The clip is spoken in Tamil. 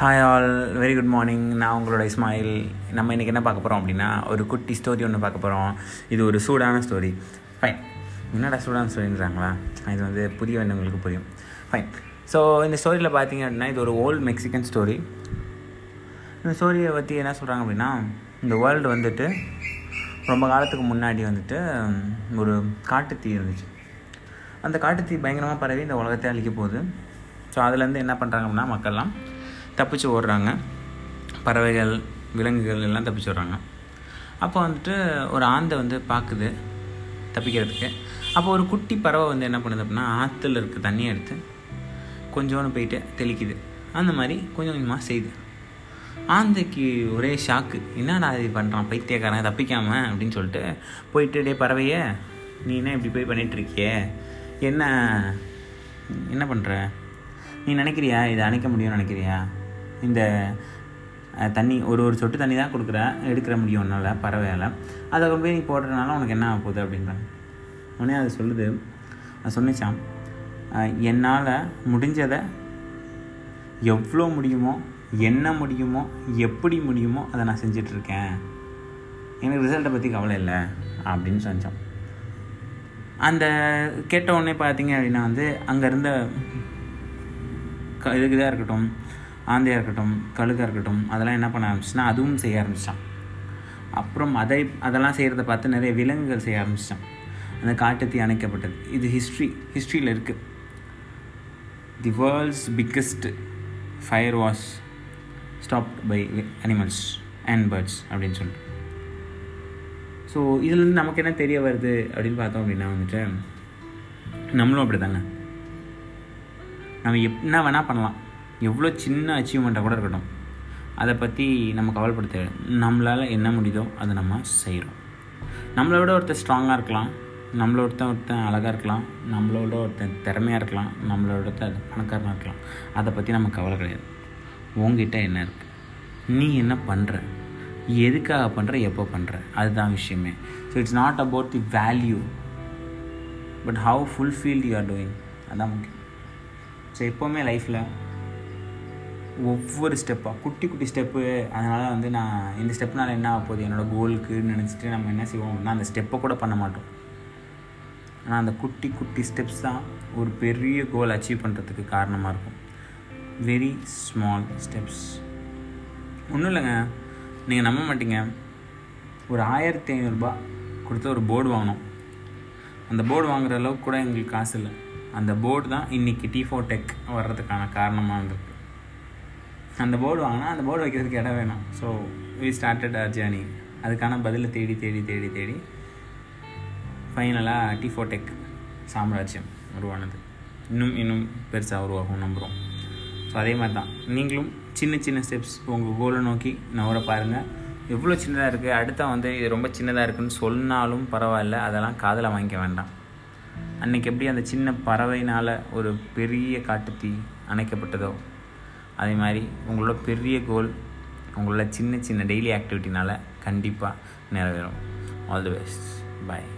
Hi all very good morning நான் உங்களோட இஸ்மாயில். நம்ம இன்றைக்கி என்ன பார்க்க போகிறோம் அப்படின்னா ஒரு குட்டி ஸ்டோரி ஒன்று பார்க்க போகிறோம் இது ஒரு சூடான ஸ்டோரி ஃபைன் என்னடா சூடான ஸ்டோரின்றாங்களா இது வந்து புரிய வேண்டியவங்களுக்கு புரியும். ஃபைன் ஸோ இந்த ஸ்டோரியில் பார்த்தீங்க அப்படின்னா இது ஒரு ஓல்டு மெக்சிகன் ஸ்டோரி இந்த ஸ்டோரியை பற்றி என்ன சொல்கிறாங்க அப்படின்னா இந்த வேர்ல்டு வந்துட்டு ரொம்ப காலத்துக்கு முன்னாடி வந்துட்டு ஒரு காட்டுத்தீ இருந்துச்சு. அந்த காட்டுத்தீ பயங்கரமாக பரவி இந்த உலகத்தை அழிக்க போகுது. ஸோ அதுலேருந்து என்ன பண்ணுறாங்க அப்படின்னா மக்கள்லாம் தப்பிச்சு ஓடுறாங்க. பறவைகள் விலங்குகள் எல்லாம் தப்பிச்சு ஓடுறாங்க. அப்போ வந்துட்டு ஒரு ஆந்தை வந்து பார்க்குது தப்பிக்கிறதுக்கு. அப்போ ஒரு குட்டி பறவை வந்து என்ன பண்ணுது அப்படின்னா ஆற்றுல இருக்க தண்ணியை எடுத்து கொஞ்சோன்னு போயிட்டு தெளிக்குது. அந்த மாதிரி கொஞ்சம் கொஞ்சமாக செய்யுது. ஆந்தைக்கு ஒரே ஷாக்கு என்னடா இது பண்ணுறான் பைத்தியக்காரன் தப்பிக்காமல் அப்படின்னு சொல்லிட்டு போயிட்டு டே பறவைய நீ என்ன இப்படி போய் பண்ணிகிட்ருக்கியே என்ன என்ன பண்ணுற நீ நினைக்கிறியா? இதை அணைக்க முடியும்னு நினைக்கிறியா? இந்த தண்ணி ஒரு ஒரு சொட்டு தண்ணி தான் கொடுக்குற எடுக்கிற முடியும் உன்னால் பறவையால். அதை கொண்டு போய் நீ போடுறதுனால உனக்கு என்ன ஆக போகுது அப்படின்றாங்க. உடனே அது சொல்லுது நான் சொன்னிச்சான் என்னால் முடிஞ்சதை எவ்வளோ முடியுமோ என்ன முடியுமோ எப்படி முடியுமோ அதை நான் செஞ்சிட்ருக்கேன். எனக்கு ரிசல்ட்டை பற்றி கவலை இல்லை அப்படின்னு சொன்னான். அந்த கேட்ட உடனே பார்த்தீங்க அப்படின்னா வந்து அங்கே இருந்த க இதுக்கு இதாக இருக்கட்டும் ஆந்தையாக இருக்கட்டும் கழுகாக இருக்கட்டும் அதெல்லாம் என்ன பண்ண ஆரம்பிச்சுன்னா அதுவும் செய்ய ஆரம்பிச்சிட்டான். அப்புறம் அதை அதெல்லாம் செய்கிறத பார்த்து நிறைய விலங்குகள் செய்ய ஆரம்பிச்சிட்டான். அந்த காட்டுத்தீ அணைக்கப்பட்டது. இது ஹிஸ்ட்ரி ஹிஸ்ட்ரியில் இருக்குது the world's biggest fire was stopped by animals and birds அப்படின்னு சொல்லிட்டு. ஸோ இதுலேருந்து நமக்கு என்ன தெரிய வருது அப்படின்னு பார்த்தோம் அப்படின்னா வந்துட்டு நம்மளும் அப்படி தாங்க நம்ம எப் என்ன வேணால் பண்ணலாம். எவ்வளோ சின்ன அச்சீவ்மெண்ட்டாக கூட இருக்கட்டும். அதை பற்றி நம்ம கவலைப்படுத்த நம்மளால் என்ன முடியுதோ அதை நம்ம செய்கிறோம் நம்மளை விட ஒருத்தர் ஸ்ட்ராங்காக இருக்கலாம். நம்மளை ஒருத்தன் ஒருத்தன் அழகாக இருக்கலாம். நம்மளோட ஒருத்தன் திறமையாக இருக்கலாம். நம்மளோட ஒருத்தன் பணக்காரனாக இருக்கலாம். அதை பற்றி நம்ம கவலை கிடையாது. உங்ககிட்ட என்ன இருக்குது நீ என்ன பண்ணுற எதுக்காக பண்ணுற எப்போ பண்ணுற அதுதான் விஷயமே. So it's not about the value but how fulfilled you are doing அதான் முக்கியம். ஸோ எப்போவுமே லைஃப்பில் ஒவ்வொரு ஸ்டெப்பாக குட்டி குட்டி ஸ்டெப்பு அதனால் வந்து நான் இந்த ஸ்டெப்னால் என்ன ஆக போகுது? என்னோடய கோலுக்குன்னு நினச்சிட்டு நம்ம என்ன செய்வோம் அப்படின்னா அந்த ஸ்டெப்பை கூட பண்ண மாட்டோம். ஆனால் அந்த குட்டி குட்டி ஸ்டெப்ஸ் தான் ஒரு பெரிய கோல் அச்சீவ் பண்ணுறதுக்கு காரணமாக இருக்கும். வெரி ஸ்மால் ஸ்டெப்ஸ் ஒன்றும் இல்லைங்க. நீங்கள் நம்ப மாட்டீங்க. ஒரு ஆயிரத்தி ஐநூறுரூபா கொடுத்து ஒரு போர்டு வாங்கினோம் அந்த போர்டு வாங்குற அளவுக்கு கூட எங்களுக்கு காசு இல்லை. அந்த போர்டு தான் இன்றைக்கி டி ஃபோர் டெக் வர்றதுக்கான காரணமாக இருந்திருக்கு. அந்த போர்டு வாங்கினா அந்த போர்டு வைக்கிறதுக்கு இடம் வேணும். So we started our journey அதுக்கான பதிலை தேடி தேடி தேடி தேடி ஃபைனலாக டிஃபோடெக் சாம்ராஜ்யம் உருவானது. இன்னும் இன்னும் பெருசாக உருவாகும் நம்புகிறோம் ஸோ அதே மாதிரி தான். நீங்களும் சின்ன சின்ன ஸ்டெப்ஸ் உங்கள் கோலை நோக்கி நவர பாருங்கள் எவ்வளோ சின்னதாக இருக்குது அடுத்த வந்து இது ரொம்ப சின்னதாக இருக்குன்னு சொன்னாலும் பரவாயில்ல. அதெல்லாம் காதில் வாங்கிக்க வேண்டாம். அன்றைக்கி எப்படி அந்த சின்ன பறவைனால் ஒரு பெரிய காட்டுத்தீ அணைக்கப்பட்டதோ அதே மாதிரி உங்களோட பெரிய கோல் உங்களோட சின்ன சின்ன டெய்லி ஆக்டிவிட்டினால் கண்டிப்பாக நிறைவேறும். All the best bye